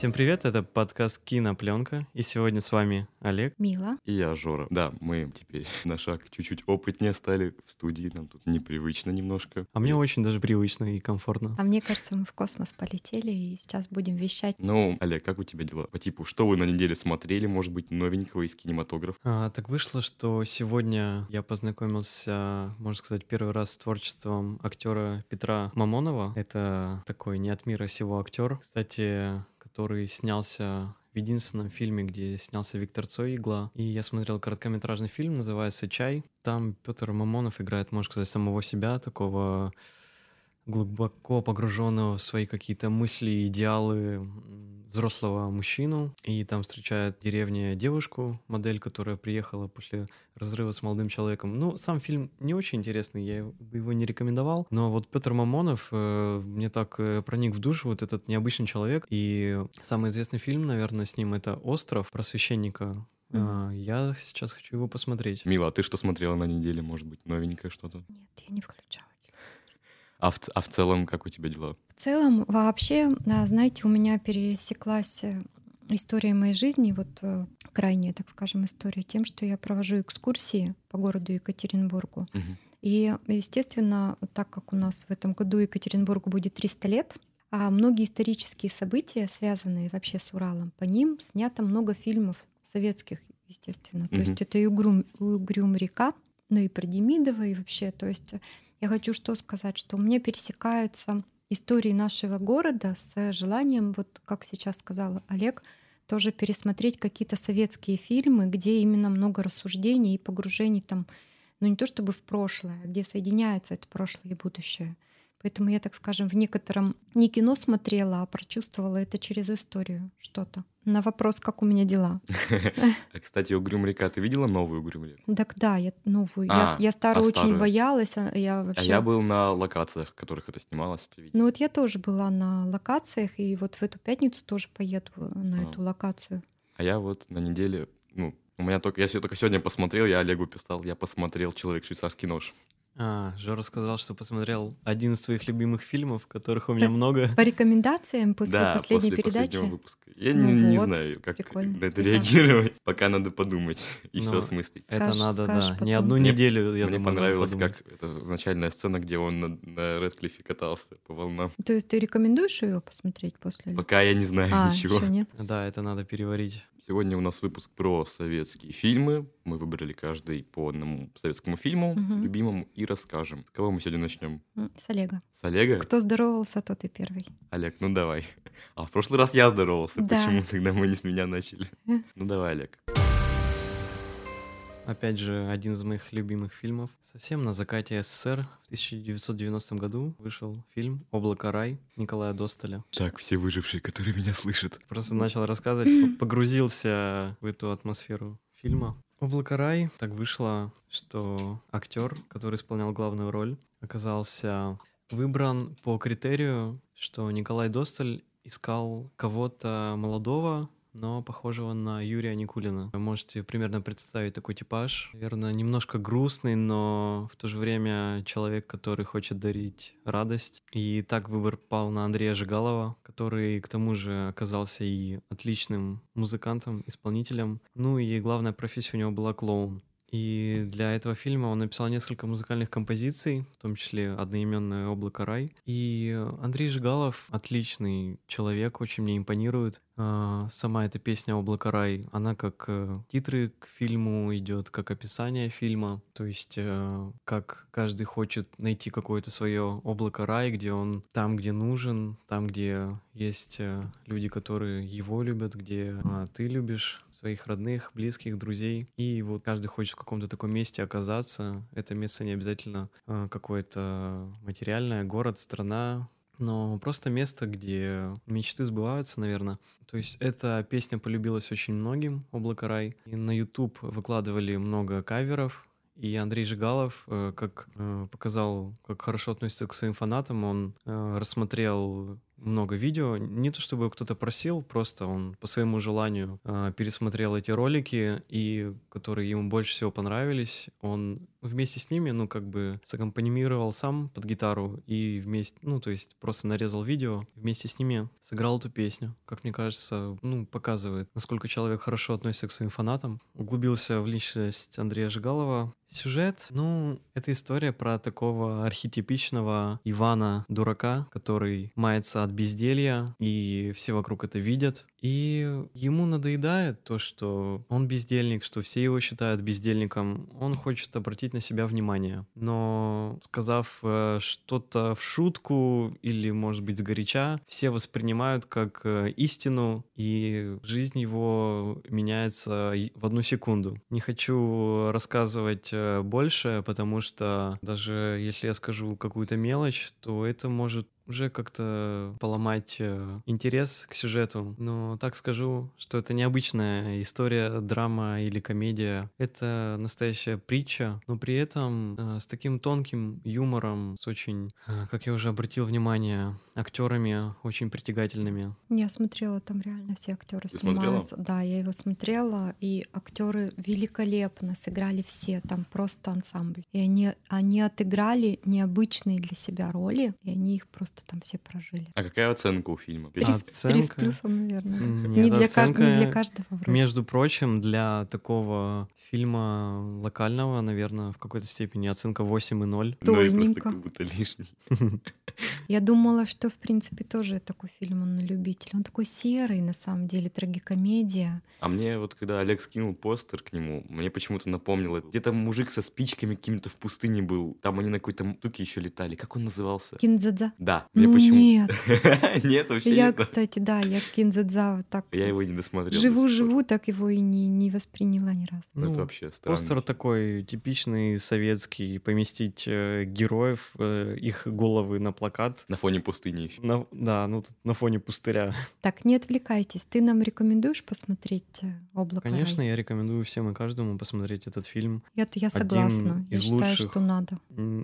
Всем привет, это подкаст «Кинопленка», и сегодня с вами Олег. Мила. И я, Жора. Да, мы теперь на шаг чуть-чуть опытнее стали в студии, нам тут непривычно немножко. А мне очень даже привычно и комфортно. А мне кажется, мы в космос полетели и сейчас будем вещать. Ну, Олег, как у тебя дела? По типу, что вы на неделе смотрели, может быть, новенького из кинематографа? А, так вышло, что сегодня я познакомился, можно сказать, первый раз с творчеством актера Петра Мамонова. Это такой не от мира сего актер. Кстати, который снялся в единственном фильме, где снялся Виктор Цой «Игла». И я смотрел короткометражный фильм, называется «Чай». Там Петр Мамонов играет, можно сказать, самого себя, такого глубоко погруженного в свои какие-то мысли, идеалы взрослого мужчину, и там встречает в деревне девушку, модель, которая приехала после разрыва с молодым человеком. Ну, сам фильм не очень интересный, я бы его не рекомендовал, но вот Петр Мамонов э, мне так э, проник в душу, вот этот необычный человек, и самый известный фильм, наверное, с ним это «Остров» про священника, Mm-hmm. Я сейчас хочу его посмотреть. Мила, а ты что смотрела на неделе? Может быть, новенькое что-то? Нет, я не включала. А в, а в целом, как у тебя дела? В целом, вообще, знаете, у меня пересеклась э, история моей жизни, вот э, крайняя, так скажем, история тем, что я провожу экскурсии по городу Екатеринбургу. Угу. И, естественно, так как у нас в этом году Екатеринбургу будет 300 лет, а многие исторические события, связанные вообще с Уралом, по ним снято много фильмов советских, естественно. То угу. есть это и Угрюм, Угрюм река, ну и про Демидова, и вообще, то есть я хочу что сказать, что у меня пересекаются истории нашего города с желанием, вот как сейчас сказал Олег, тоже пересмотреть какие-то советские фильмы, где именно много рассуждений и погружений там, ну не то чтобы в прошлое, а где соединяются это прошлое и будущее. Поэтому я, так скажем, в некотором не кино смотрела, а прочувствовала это через историю что-то. На вопрос, как у меня дела. А, кстати, Угрюм река, ты видела новую Угрюм реку? Так да, я новую. Я, а, я старую а очень боялась. А я вообще... А я был на локациях, в которых это снималось. Ну вот я тоже была на локациях, и вот в эту пятницу тоже поеду на эту локацию. А я вот на неделе, ну, у меня только, я только сегодня посмотрел, я Олегу писал, я посмотрел «Человек швейцарский нож». А, Жора сказал, что посмотрел один из своих любимых фильмов, которых у меня по, много. По рекомендациям после да, последней после передачи? выпуска. Я ну не, вот, не знаю, как прикольно. на это реагировать. Пока надо подумать и все осмыслить. Это надо, скажешь да. Потом. Не одну мне, неделю, я Мне думаю, понравилось, как это начальная сцена, где он на, на Редклифе катался по волнам. То есть ты рекомендуешь ее посмотреть после? Пока я не знаю а, ничего. Еще нет? Да, это надо переварить. Сегодня у нас выпуск про советские фильмы. Мы выбрали каждый по одному советскому фильму, угу. любимому, и расскажем. С кого мы сегодня начнем? С Олега. С Олега? Кто здоровался, тот и первый. Олег, ну давай. А в прошлый раз я здоровался. Да. Почему тогда мы не с меня начали? Ну давай, Олег. Опять же, один из моих любимых фильмов. Совсем на закате СССР в 1990 году вышел фильм «Облако рай» Николая Достоля. Так, все выжившие, которые меня слышат. Просто начал рассказывать, погрузился в эту атмосферу фильма. «Облако рай» так вышло, что актер, который исполнял главную роль, оказался выбран по критерию, что Николай Досталь искал кого-то молодого, но похожего на Юрия Никулина. Вы можете примерно представить такой типаж. Наверное, немножко грустный, но в то же время человек, который хочет дарить радость. И так выбор пал на Андрея Жигалова, который к тому же оказался и отличным музыкантом, исполнителем. Ну и главная профессия у него была клоун. И для этого фильма он написал несколько музыкальных композиций, в том числе одноименное «Облако рай». И Андрей Жигалов отличный человек, очень мне импонирует. А, сама эта песня «Облако рай», она как э, титры к фильму идет, как описание фильма. То есть э, как каждый хочет найти какое-то свое облако рай, где он там, где нужен, там, где есть э, люди, которые его любят, где а, ты любишь своих родных, близких, друзей. И вот каждый хочет каком-то таком месте оказаться. Это место не обязательно а, какое-то материальное, город, страна, но просто место, где мечты сбываются, наверное. То есть эта песня полюбилась очень многим, «Облако рай». И на YouTube выкладывали много каверов, и Андрей Жигалов, э, как э, показал, как хорошо относится к своим фанатам, он э, рассмотрел много видео. Не то чтобы кто-то просил, просто он по своему желанию э, пересмотрел эти ролики, и которые ему больше всего понравились, он вместе с ними, ну, как бы саккомпанимировал сам под гитару и вместе, ну, то есть просто нарезал видео, вместе с ними сыграл эту песню. Как мне кажется, ну, показывает, насколько человек хорошо относится к своим фанатам. Углубился в личность Андрея Жигалова, Сюжет, ну, это история про такого архетипичного Ивана-дурака, который мается от безделья, и все вокруг это видят. И ему надоедает то, что он бездельник, что все его считают бездельником. Он хочет обратить на себя внимание. Но сказав э, что-то в шутку или, может быть, сгоряча, все воспринимают как э, истину, и жизнь его меняется в одну секунду. Не хочу рассказывать э, больше, потому что даже если я скажу какую-то мелочь, то это может уже как-то поломать э, интерес к сюжету. Но так скажу, что это необычная история, драма или комедия. Это настоящая притча, но при этом э, с таким тонким юмором, с очень, э, как я уже обратил внимание, актерами очень притягательными. Я смотрела, там реально все актеры Ты снимаются. Смотрела? Да, я его смотрела, и актеры великолепно сыграли все, там просто ансамбль. И они, они отыграли необычные для себя роли, и они их просто там все прожили. А какая оценка у фильма? Три, оценка... Три с плюсом, наверное. Нет, не, для оценка, не для каждого вроде. Между прочим, для такого фильма локального, наверное, в какой-то степени оценка 8,0. Ну и просто как будто лишний. Я думала, что, в принципе, тоже такой фильм, он на любителя. Он такой серый, на самом деле, трагикомедия. А мне вот, когда Олег скинул постер к нему, мне почему-то напомнило, где-то мужик со спичками какими-то в пустыне был. Там они на какой-то штуке еще летали. Как он назывался? Кинзадза. Да. Мне ну почему... нет. нет, вообще Я, кстати, да, я Кинзадза вот так... Я его не досмотрел. Живу-живу, так его и не, не восприняла ни разу. Ну, вообще странно. Постер такой типичный советский, поместить э, героев, э, их головы на плакат. На фоне пустыни еще. На, да, ну тут на фоне пустыря. Так, не отвлекайтесь. Ты нам рекомендуешь посмотреть э, «Облако Конечно, рай»? я рекомендую всем и каждому посмотреть этот фильм. Я, я согласна. я считаю, что надо.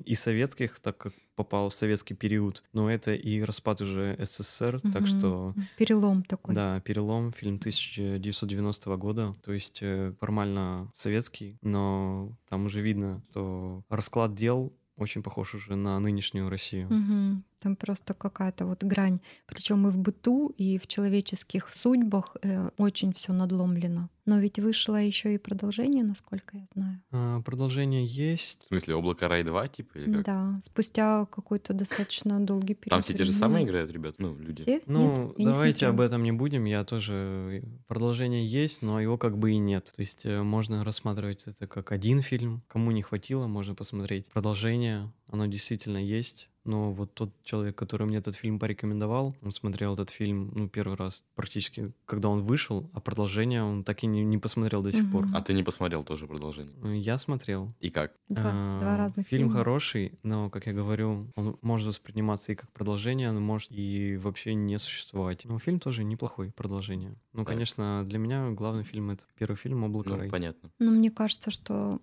И советских, так как попал в советский период, но это и распад уже СССР, угу. так что... Перелом такой. Да, перелом, фильм 1990 года, то есть э, формально советский, но там уже видно, что расклад дел очень похож уже на нынешнюю Россию. Угу. Там просто какая-то вот грань. Причем и в быту, и в человеческих судьбах э, очень все надломлено. Но ведь вышло еще и продолжение, насколько я знаю. А, продолжение есть. В смысле, облако рай 2, типа? Или как? Да, спустя какой-то достаточно долгий период. Там все те же самые играют, ребят, ну, люди. Все? Ну, нет, давайте об этом не будем. Я тоже. Продолжение есть, но его как бы и нет. То есть э, можно рассматривать это как один фильм. Кому не хватило, можно посмотреть продолжение. Оно действительно есть. Но вот тот человек, который мне этот фильм порекомендовал, он смотрел этот фильм, ну, первый раз практически, когда он вышел, а продолжение он так и не, не посмотрел до сих угу. пор. А ты не посмотрел тоже продолжение? Ну, я смотрел. И как? Два, а, два разных фильм фильма. хороший, но, как я говорю, он может восприниматься и как продолжение, но может и вообще не существовать. Но фильм тоже неплохой, продолжение. Ну, да. конечно, для меня главный фильм — это первый фильм «Облако ну, рай». понятно. Но мне кажется, что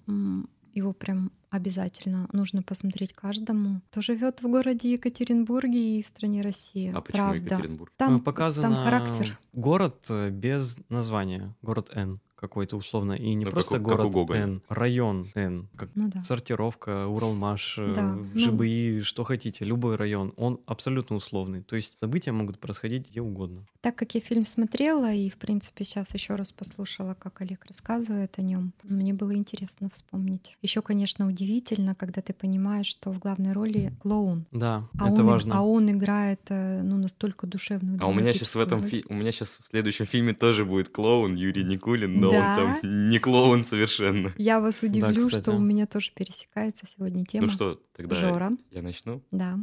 его прям обязательно нужно посмотреть каждому, кто живет в городе Екатеринбурге и в стране Россия. А почему Правда. Екатеринбург? Там показано там характер. город э, без названия, город Н какой-то условно, и не ну, просто как, город как Н, район Н, как ну, да. сортировка, Уралмаш, э, да. ЖБИ, ну... что хотите, любой район, он абсолютно условный. То есть события могут происходить где угодно. Так как я фильм смотрела и, в принципе, сейчас еще раз послушала, как Олег рассказывает о нем, мне было интересно вспомнить. Еще, конечно, удивительно, когда ты понимаешь, что в главной роли клоун. Да, а это он, важно. А он играет ну, настолько душевную. А у меня сейчас в этом фи- у меня сейчас в следующем фильме тоже будет клоун Юрий Никулин, но да? он там не клоун совершенно. Я вас удивлю, да, что у меня тоже пересекается сегодня тема. Ну что, тогда Жора. я начну? Да.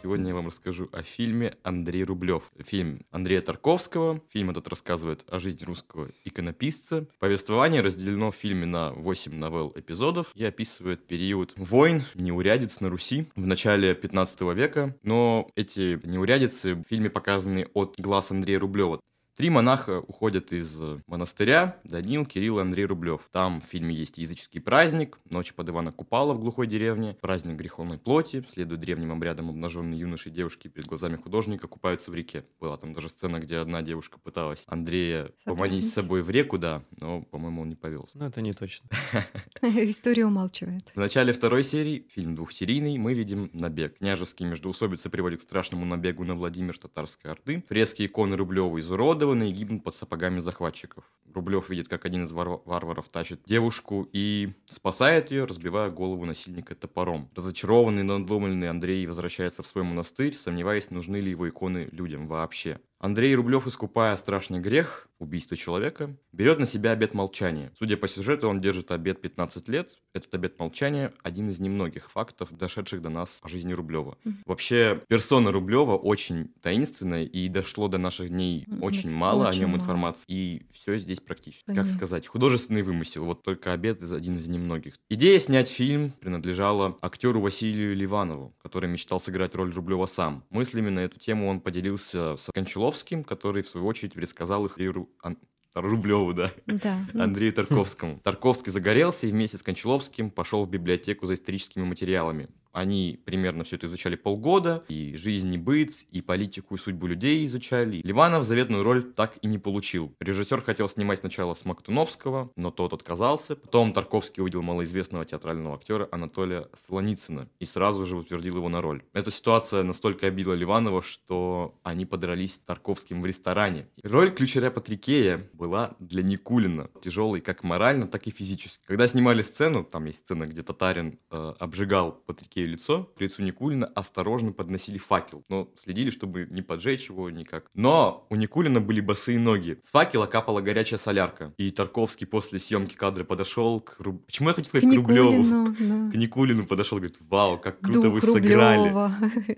Сегодня я вам расскажу о фильме Андрей Рублев. Фильм Андрея Тарковского. Фильм этот рассказывает о жизни русского иконописца. Повествование разделено в фильме на 8 новелл эпизодов и описывает период войн, неурядиц на Руси в начале 15 века. Но эти неурядицы в фильме показаны от глаз Андрея Рублева. Три монаха уходят из монастыря, Данил, Кирилл и Андрей Рублев. Там в фильме есть языческий праздник, ночь под Ивана Купала в глухой деревне, праздник греховной плоти, следует древним обрядам обнаженные юноши и девушки перед глазами художника купаются в реке. Была там даже сцена, где одна девушка пыталась Андрея поманить с собой в реку, да, но, по-моему, он не повелся. Ну, это не точно. История умалчивает. В начале второй серии, фильм двухсерийный, мы видим набег. Княжеские междоусобицы приводят к страшному набегу на Владимир Татарской Орды. Фрески иконы Рублева изуродованы и гибнут под сапогами захватчиков. Рублев видит, как один из вар- варваров тащит девушку и спасает ее, разбивая голову насильника топором. Разочарованный, надломленный Андрей возвращается в свой монастырь, сомневаясь, нужны ли его иконы людям вообще. Андрей Рублев, искупая страшный грех, убийство человека, берет на себя обет молчания. Судя по сюжету, он держит обет 15 лет. Этот обет молчания – один из немногих фактов, дошедших до нас о жизни Рублева. Mm-hmm. Вообще, персона Рублева очень таинственная, и дошло до наших дней mm-hmm. очень мало очень о нем мало. информации. И все здесь практически. Понятно. Как сказать, художественный вымысел. Вот только обет – один из немногих. Идея снять фильм принадлежала актеру Василию Ливанову, который мечтал сыграть роль Рублева сам. Мыслями на эту тему он поделился с Кончаловым, Тарковским, который, в свою очередь, пересказал их Иру Ан... Рублеву, да. да. Андрею Тарковскому. Тарковский загорелся и вместе с Кончаловским пошел в библиотеку за историческими материалами. Они примерно все это изучали полгода, и жизнь, и быт, и политику, и судьбу людей изучали. Ливанов заветную роль так и не получил. Режиссер хотел снимать сначала с Мактуновского, но тот отказался. Потом Тарковский увидел малоизвестного театрального актера Анатолия Солоницына и сразу же утвердил его на роль. Эта ситуация настолько обидела Ливанова, что они подрались с Тарковским в ресторане. Роль ключаря Патрикея была для Никулина тяжелой как морально, так и физически. Когда снимали сцену, там есть сцена, где татарин э, обжигал Патрикея Никею лицо, к лицу Никулина осторожно подносили факел, но следили, чтобы не поджечь его никак. Но у Никулина были босые ноги. С факела капала горячая солярка. И Тарковский после съемки кадра подошел к... Руб... Почему я хочу сказать к, к Рублеву? Да. К Никулину подошел, говорит, вау, как круто Дух вы сыграли.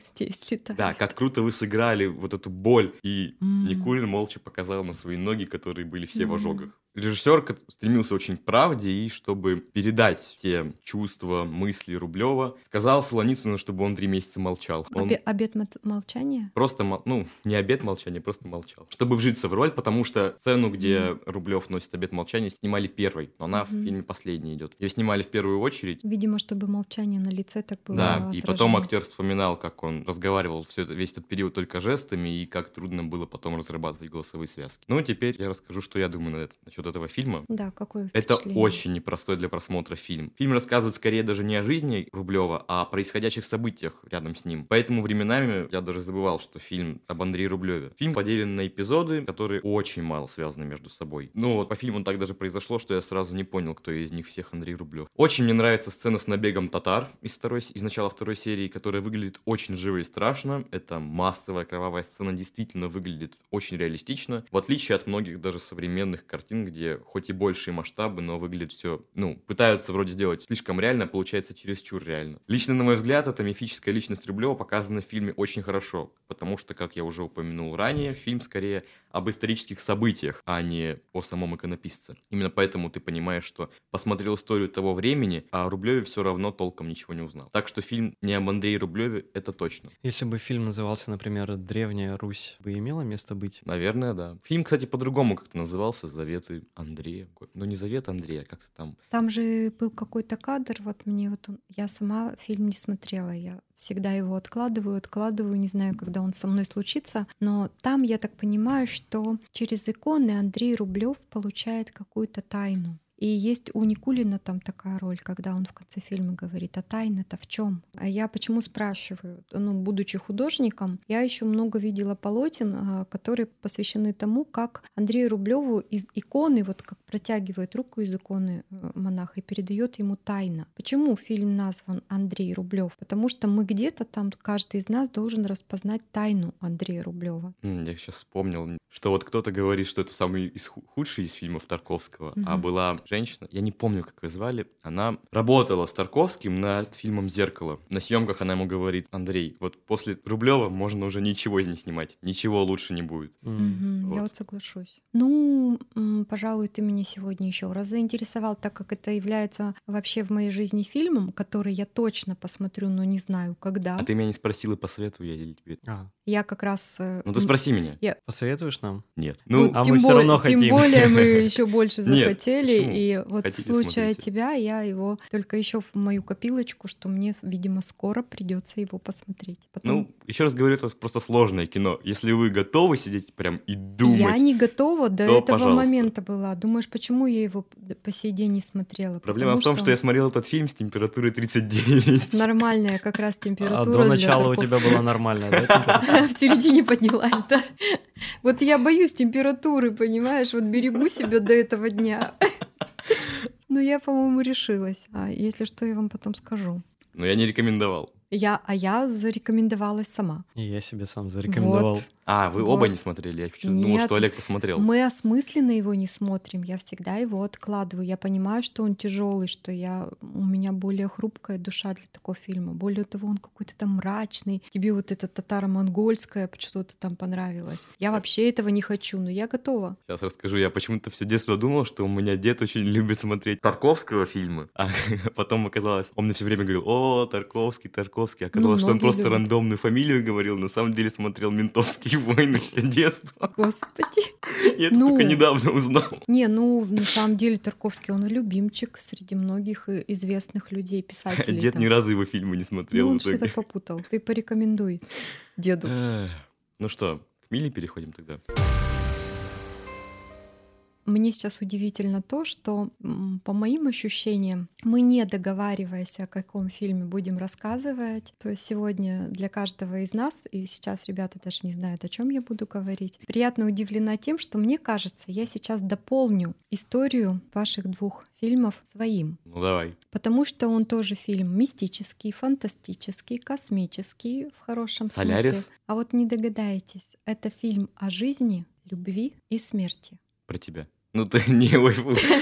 здесь летает. Да, как круто вы сыграли вот эту боль. И mm. Никулин молча показал на свои ноги, которые были все mm. в ожогах. Режиссер стремился очень к правде, и чтобы передать те чувства, мысли Рублева, сказал Солоницыну, чтобы он три месяца молчал. Он... Обе- обед молчания? Просто, ну, не обед молчания, просто молчал. Чтобы вжиться в роль, потому что сцену, где mm. Рублев носит обед молчания, снимали первой, но она mm-hmm. в фильме последней идет. Ее снимали в первую очередь. Видимо, чтобы молчание на лице так было. Да, отражено. и потом актер вспоминал, как он разговаривал все это, весь этот период только жестами, и как трудно было потом разрабатывать голосовые связки. Ну, теперь я расскажу, что я думаю на это, насчет насчет этого фильма. Да, какой Это очень непростой для просмотра фильм. Фильм рассказывает скорее даже не о жизни Рублева, а о происходящих событиях рядом с ним. Поэтому временами я даже забывал, что фильм об Андрее Рублеве. Фильм поделен на эпизоды, которые очень мало связаны между собой. Ну вот по фильму так даже произошло, что я сразу не понял, кто из них всех Андрей Рублев. Очень мне нравится сцена с набегом татар из, второй, из начала второй серии, которая выглядит очень живо и страшно. Это массовая кровавая сцена действительно выглядит очень реалистично, в отличие от многих даже современных картин, где хоть и большие масштабы, но выглядит все, ну, пытаются вроде сделать слишком реально, получается чересчур реально. Лично, на мой взгляд, эта мифическая личность Рублева показана в фильме очень хорошо, потому что, как я уже упомянул ранее, фильм скорее об исторических событиях, а не о самом иконописце. Именно поэтому ты понимаешь, что посмотрел историю того времени, а о Рублеве все равно толком ничего не узнал. Так что фильм не об Андрее Рублеве, это точно. Если бы фильм назывался, например, «Древняя Русь», бы имело место быть? Наверное, да. Фильм, кстати, по-другому как-то назывался «Заветы Андрея». Ну, не «Завет Андрея», а как-то там. Там же был какой-то кадр, вот мне вот он... Я сама фильм не смотрела, я всегда его откладываю, откладываю, не знаю, когда он со мной случится. Но там я так понимаю, что через иконы Андрей Рублев получает какую-то тайну. И есть у Никулина там такая роль, когда он в конце фильма говорит, а тайна-то в чем? А я почему спрашиваю? Ну, будучи художником, я еще много видела полотен, а, которые посвящены тому, как Андрею Рублеву из иконы, вот как протягивает руку из иконы э, монах и передает ему тайна. Почему фильм назван Андрей Рублев? Потому что мы где-то там, каждый из нас должен распознать тайну Андрея Рублева. Я сейчас вспомнил, что вот кто-то говорит, что это самый из худший из фильмов Тарковского, угу. а была женщина, я не помню, как ее звали, она работала с Тарковским над фильмом «Зеркало». На съемках она ему говорит, Андрей, вот после Рублева можно уже ничего не снимать, ничего лучше не будет. Mm. Вот. Я вот соглашусь. Ну, пожалуй, ты меня сегодня еще раз заинтересовал, так как это является вообще в моей жизни фильмом, который я точно посмотрю, но не знаю когда. А ты меня не спросил и посоветую я тебе. А. Я как раз... Э, ну ты спроси меня. Я... Посоветуешь нам? Нет. Ну, ну а мы все равно хотим. Тем более мы еще больше захотели, и вот в случае тебя я его только еще в мою копилочку, что мне, видимо, скоро придется его посмотреть. Ну, еще раз говорю, это просто сложное кино. Если вы готовы сидеть прям и думать... Я не готова до этого пожалуйста. момента была. Думаешь, почему я его по сей день не смотрела? Проблема Потому в том, что... что я смотрел этот фильм с температурой 39. Нормальная как раз температура. А до начала у тебя была нормальная, да? В середине поднялась, да. Вот я боюсь температуры, понимаешь? Вот берегу себя до этого дня. Ну, я, по-моему, решилась. А если что, я вам потом скажу. Но я не рекомендовал. Я, а я зарекомендовалась сама. И я себе сам зарекомендовал. Вот. А, вы вот. оба не смотрели? Я почему-то думал, что Олег посмотрел. Мы осмысленно его не смотрим. Я всегда его откладываю. Я понимаю, что он тяжелый, что я у меня более хрупкая душа для такого фильма. Более того, он какой-то там мрачный. Тебе вот это татаро-монгольское что-то там понравилось. Я вообще этого не хочу, но я готова. Сейчас расскажу. Я почему-то все детство думал, что у меня дед очень любит смотреть Тарковского фильмы. А потом оказалось, он мне все время говорил, о, Тарковский, Тарковский. Оказалось, ну, что он просто любят. рандомную фамилию говорил, на самом деле смотрел ментовские войны все детство. Господи. Я это ну, только недавно узнал. Не, ну, на самом деле Тарковский, он любимчик среди многих известных людей, писателей. Дед там. ни разу его фильмы не смотрел. Ну, он что-то попутал. Ты порекомендуй деду. Ну что, к Миле переходим тогда. Мне сейчас удивительно то, что, по моим ощущениям, мы не договариваясь, о каком фильме будем рассказывать. То есть сегодня для каждого из нас, и сейчас ребята даже не знают, о чем я буду говорить, приятно удивлена тем, что мне кажется, я сейчас дополню историю ваших двух фильмов своим. Ну давай. Потому что он тоже фильм мистический, фантастический, космический в хорошем Солярис. смысле. А вот не догадаетесь, это фильм о жизни, любви и смерти. Про тебя. Ну ты не, ой,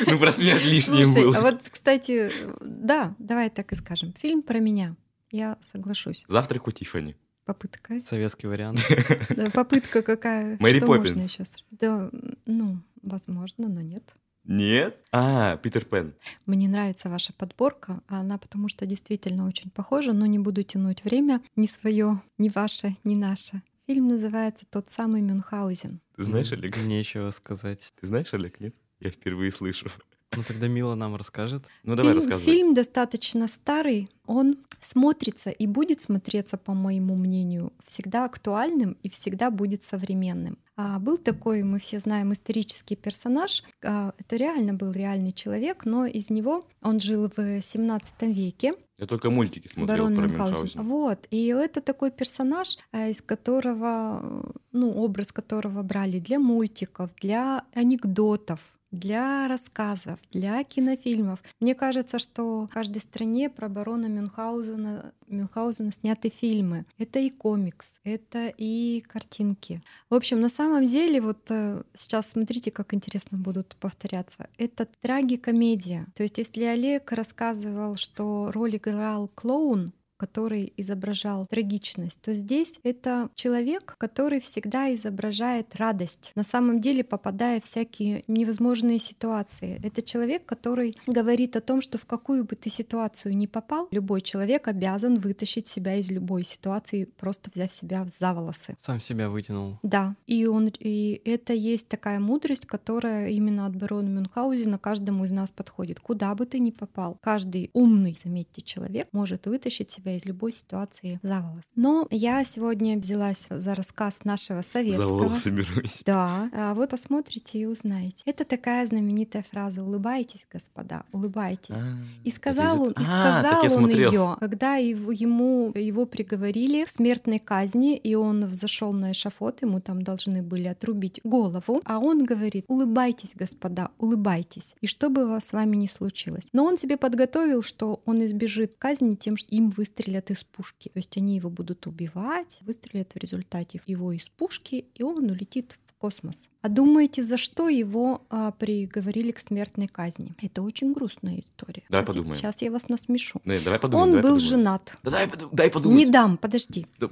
ну про смерть лишним был. А вот, кстати, да, давай так и скажем. Фильм про меня. Я соглашусь. Завтрак у Тифани. Попытка. Советский вариант. Да, попытка какая. Мэри Поппинс. сейчас? Да, ну, возможно, но нет. Нет? А, Питер Пен. Мне нравится ваша подборка, она потому что действительно очень похожа, но не буду тянуть время, ни свое, ни ваше, ни наше. Фильм называется «Тот самый Мюнхгаузен». Ты знаешь, Олег? Нечего сказать. Ты знаешь, Олег, нет? Я впервые слышу. Ну тогда Мила нам расскажет. Ну давай фильм, рассказывай. Фильм достаточно старый, он смотрится и будет смотреться, по моему мнению, всегда актуальным и всегда будет современным. А был такой, мы все знаем, исторический персонаж. А, это реально был реальный человек, но из него он жил в 17 веке. Я только мультики смотрел Барон про Мюнхгаузен. Вот. И это такой персонаж, э, из которого, ну, образ которого брали для мультиков, для анекдотов, для рассказов, для кинофильмов. Мне кажется, что в каждой стране про барона Мюнхгаузена, Мюнхгаузена сняты фильмы. Это и комикс, это и картинки. В общем, на самом деле, вот э, сейчас смотрите, как интересно будут повторяться. Это трагикомедия. То есть, если Олег рассказывал, что роль играл клоун, который изображал трагичность, то здесь это человек, который всегда изображает радость, на самом деле попадая в всякие невозможные ситуации. Это человек, который говорит о том, что в какую бы ты ситуацию ни попал, любой человек обязан вытащить себя из любой ситуации, просто взяв себя за волосы. Сам себя вытянул. Да, и он и это есть такая мудрость, которая именно от барона Мюнхгаузена каждому из нас подходит. Куда бы ты ни попал, каждый умный, заметьте, человек может вытащить себя себя из любой ситуации за волос. Но я сегодня взялась за рассказ нашего советского. За волосы берусь. Да. А вот посмотрите и узнаете. Это такая знаменитая фраза «Улыбайтесь, господа, улыбайтесь». А, и сказал он, и а, сказал он ее, когда его, ему его приговорили к смертной казни, и он взошел на эшафот, ему там должны были отрубить голову, а он говорит «Улыбайтесь, господа, улыбайтесь, и что бы с вами ни случилось». Но он себе подготовил, что он избежит казни тем, что им выстрелят выстрелят из пушки. То есть они его будут убивать, выстрелят в результате его из пушки, и он улетит в космос. А думаете, за что его а, приговорили к смертной казни? Это очень грустная история. Давай сейчас, подумаем. Сейчас я вас насмешу. Да, давай подумаем. Он давай был подумаем. женат. Да дай, дай подумать. Не дам, подожди. Да.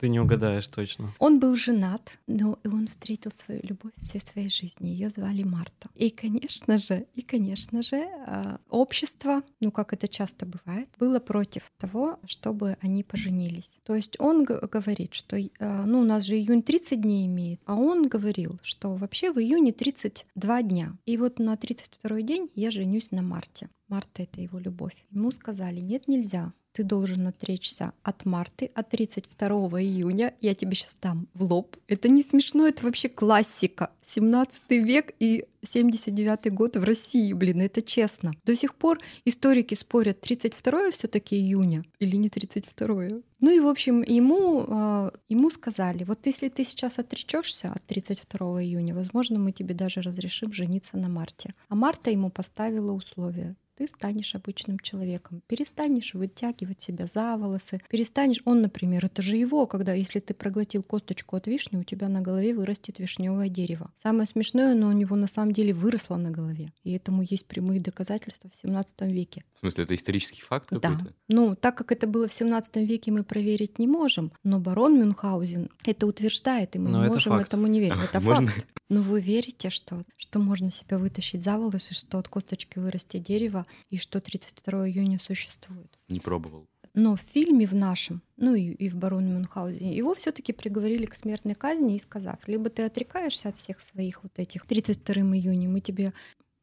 Ты не угадаешь точно. Он был женат, но и он встретил свою любовь всей своей жизни. Ее звали Марта. И, конечно же, и, конечно же, а, общество, ну, как это часто бывает, было против того, чтобы они поженились. То есть он говорит, что, а, ну, у нас же июнь 30 дней имеет, а он говорил, что вообще в июне 32 дня. И вот на 32 день я женюсь на Марте. Марта — это его любовь. Ему сказали, нет, нельзя. Ты должен отречься от Марты, от 32 июня. Я тебе сейчас дам в лоб. Это не смешно, это вообще классика. 17 век и 79 год в России, блин, это честно. До сих пор историки спорят, 32 все таки июня или не 32 Ну и, в общем, ему, а, ему сказали, вот если ты сейчас отречешься от 32 июня, возможно, мы тебе даже разрешим жениться на Марте. А Марта ему поставила условия ты станешь обычным человеком, перестанешь вытягивать себя за волосы, перестанешь, он, например, это же его, когда если ты проглотил косточку от вишни, у тебя на голове вырастет вишневое дерево. Самое смешное, но у него на самом деле выросло на голове, и этому есть прямые доказательства в 17 веке. В смысле, это исторический факт Да. какой-то? Ну, так как это было в 17 веке, мы проверить не можем, но барон Мюнхгаузен это утверждает, и мы Но не это можем факт. этому не верить. Это Можно? факт. Но вы верите, что, что можно себя вытащить за волосы, что от косточки вырастет дерево, и что 32 июня существует? Не пробовал. Но в фильме в нашем, ну и, и в бароне Мюнхгаузене, его все таки приговорили к смертной казни и сказав, либо ты отрекаешься от всех своих вот этих 32 июня, мы тебе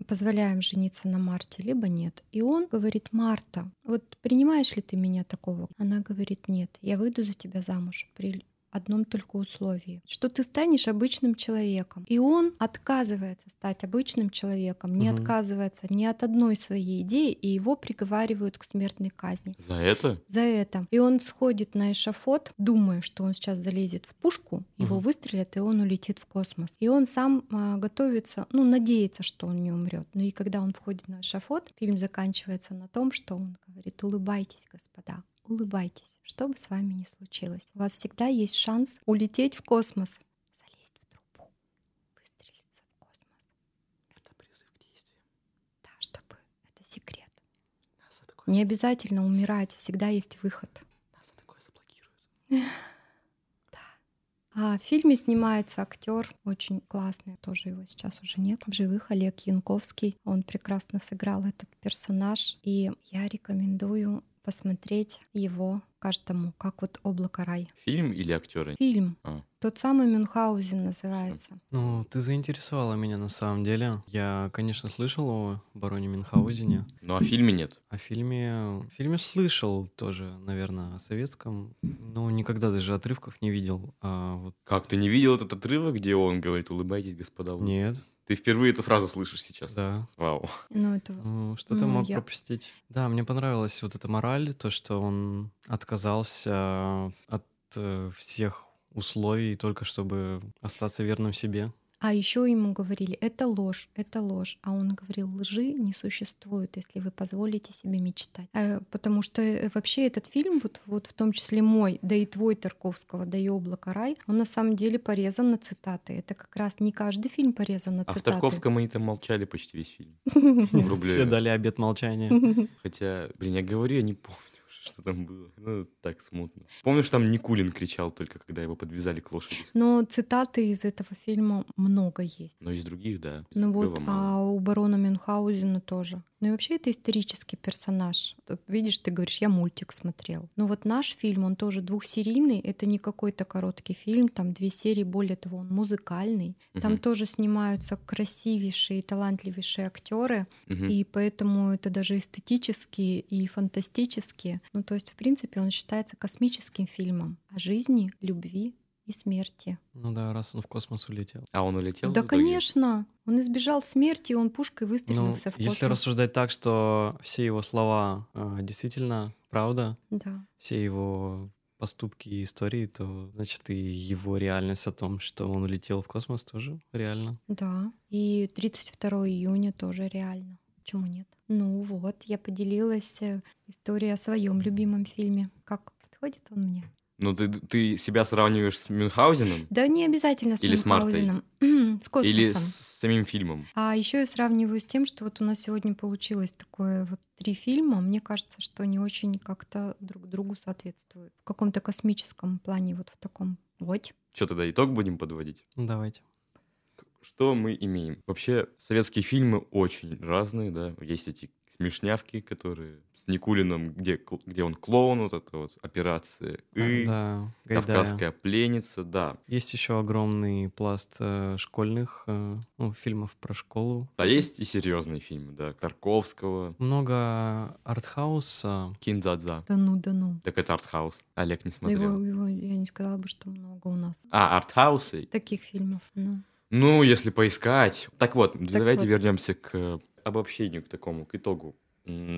позволяем жениться на Марте, либо нет. И он говорит, Марта, вот принимаешь ли ты меня такого? Она говорит, нет, я выйду за тебя замуж при одном только условии, что ты станешь обычным человеком. И он отказывается стать обычным человеком, не Мгм. отказывается ни от одной своей идеи, и его приговаривают к смертной казни За это? за это. И он всходит на эшафот, думая, что он сейчас залезет в пушку, его Мгм. выстрелят, и он улетит в космос. И он сам а, готовится, ну, надеется, что он не умрет. Но и когда он входит на эшафот, фильм заканчивается на том, что он говорит, улыбайтесь, господа, улыбайтесь, что бы с вами ни случилось. У вас всегда есть шанс улететь в космос, залезть в трубу, выстрелиться в космос. Это призыв к действию. Да, чтобы это секрет. Такое, Не обязательно умирать, всегда есть выход. нас такое заблокируют. А в фильме снимается актер очень классный, тоже его сейчас уже нет в живых, Олег Янковский. Он прекрасно сыграл этот персонаж, и я рекомендую посмотреть его каждому, как вот «Облако рай». Фильм или актеры? Фильм. А. Тот самый Мюнхгаузен называется. Ну, ты заинтересовала меня на самом деле. Я, конечно, слышал о бароне Мюнхгаузене. Ну, а в фильме нет. О фильме... Фильме слышал тоже, наверное, о советском. Но никогда даже отрывков не видел. А вот Как, ты не видел этот отрывок, где он говорит, улыбайтесь, господа? улыбайтесь»? нет, Ты впервые эту фразу слышишь сейчас? да. Вау. Ну, это Ну, что ты Ну, мог я- пропустить? Да, мне понравилась вот эта мораль, то, что он отказался от э, всех условий только чтобы остаться верным себе. А еще ему говорили, это ложь, это ложь. А он говорил, лжи не существует, если вы позволите себе мечтать. Э, потому что э, вообще этот фильм, вот, вот в том числе мой, да и твой Тарковского, да и «Облако рай», он на самом деле порезан на цитаты. Это как раз не каждый фильм порезан на А в цитаты. Тарковском они там молчали почти весь фильм. Все дали обет молчания. Хотя, блин, я говорю, я не помню что там было. Ну, так смутно. Помню, что там Никулин кричал только, когда его подвязали к лошади. Но цитаты из этого фильма много есть. Но из других, да. Ну вот, а у барона Мюнхгаузена тоже. Ну и вообще это исторический персонаж. Видишь, ты говоришь, я мультик смотрел. Ну вот наш фильм, он тоже двухсерийный, это не какой-то короткий фильм, там две серии, более того, он музыкальный. Там Мгм. тоже снимаются красивейшие талантливейшие актеры, Мгм. и поэтому это даже эстетические и фантастические. Ну то есть, в принципе, он считается космическим фильмом о жизни, любви и смерти. Ну да, раз он в космос улетел. А он улетел? Да, конечно. Он избежал смерти, и он пушкой Ну, выстрелился в космос. если рассуждать так, что все его слова э, действительно правда, Да. все его поступки и истории, то значит и его реальность о том, что он улетел в космос, тоже реально. Да. И 32 июня тоже реально. Почему нет? Ну вот, я поделилась э, историей о своем любимом фильме. Как подходит он мне? Ну, ты, ты себя сравниваешь с Мюнхгаузеном? Да не обязательно с Или с Мартой? Мюнхгаузеном. с космосом. Или с самим фильмом? А еще я сравниваю с тем, что вот у нас сегодня получилось такое вот три фильма. Мне кажется, что они очень как-то друг другу соответствуют. В каком-то космическом плане, вот в таком. Вот. Что тогда, итог будем подводить? Ну, Давайте. Что мы имеем? Вообще, советские фильмы очень разные, да. Есть эти смешнявки, которые с Никулиным, где, где он клоун, вот это вот операция «И», Да, Гайдая. «Кавказская пленница», да. Есть еще огромный пласт э, школьных э, ну, фильмов про школу. А есть и серьезные фильмы, да, Тарковского, Много артхауса. Киндзадза. Да ну, да ну. Так это артхаус. Олег не Да смотрел. Его, его, я не сказала бы, что много у нас А, артхаусы? таких фильмов. Ну. Ну, если поискать. Так вот, давайте вот. вернемся к обобщению, к такому, к итогу.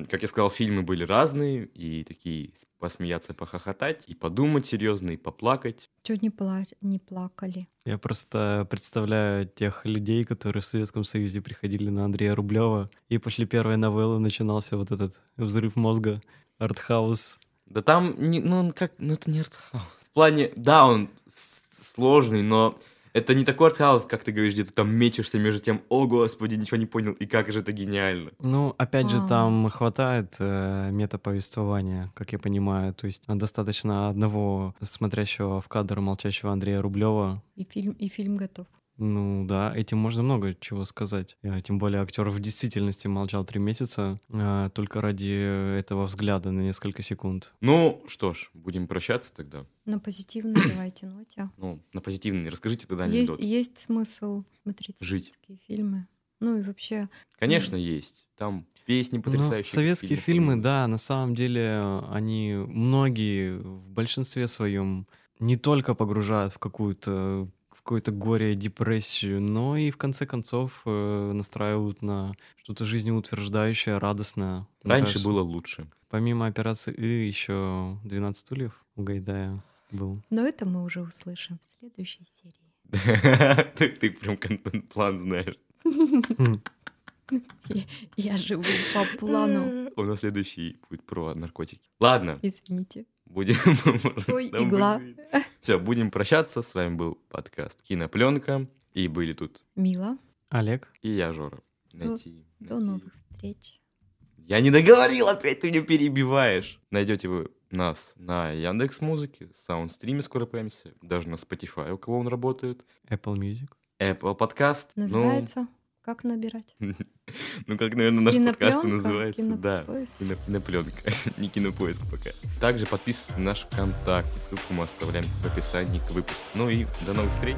Как я сказал, фильмы были разные, и такие посмеяться, похохотать, и подумать серьезно, и поплакать. Чуть не, пла- не плакали. Я просто представляю тех людей, которые в Советском Союзе приходили на Андрея Рублева, и после первой новеллы начинался вот этот взрыв мозга, артхаус. Да там, не, ну, он как, ну, это не артхаус. В плане, да, он сложный, но это не такой артхаус, как ты говоришь, где ты там мечешься между тем, о, господи, ничего не понял, и как же это гениально. Ну, опять же, А. там хватает э, метаповествования, как я понимаю. То есть достаточно одного смотрящего в кадр молчащего Андрея Рублева. И фильм, и фильм готов. Ну да, этим можно много чего сказать. Э, Тем более актер в действительности молчал три месяца э, только ради этого взгляда на несколько секунд. Ну, что ж, будем прощаться тогда. На позитивной давайте ноте. Ну, на позитивный, расскажите тогда Есть, анекдот. есть смысл смотреть Жить. советские фильмы. Ну и вообще, Конечно, есть. Там песни Ну, потрясающие. советские какие-то фильмы, придуманы. да, на самом деле они многие в большинстве своем не только погружают в какую-то какое-то горе, депрессию, но и в конце концов э, настраивают на что-то жизнеутверждающее, радостное. Раньше кажется, было лучше. Помимо операции И еще 12 стульев у Гайдая был. но это мы уже услышим в следующей серии. Ты ты прям контент-план знаешь. Я живу по плану. У нас следующий будет про наркотики. Ладно, Извините. Будем... Цой, игла. Все, будем прощаться. С вами был подкаст «Кинопленка». И были тут Мила, Олег? и я, Жора. Найти, до найти. новых встреч. Я не договорил, опять ты меня перебиваешь. Найдете вы нас на Яндекс Музыке, Саундстриме скоро появимся, даже на Spotify, у кого он работает, Apple Music? Apple Podcast. ну, Называется «Как набирать?» Ну, как, наверное, наш подкаст и называется. Да, Кинопоиск? кино, кинопленка, не кинопоиск пока. Также подписывайтесь на наш ВКонтакте, ссылку мы оставляем в описании к выпуску. Ну и до новых встреч.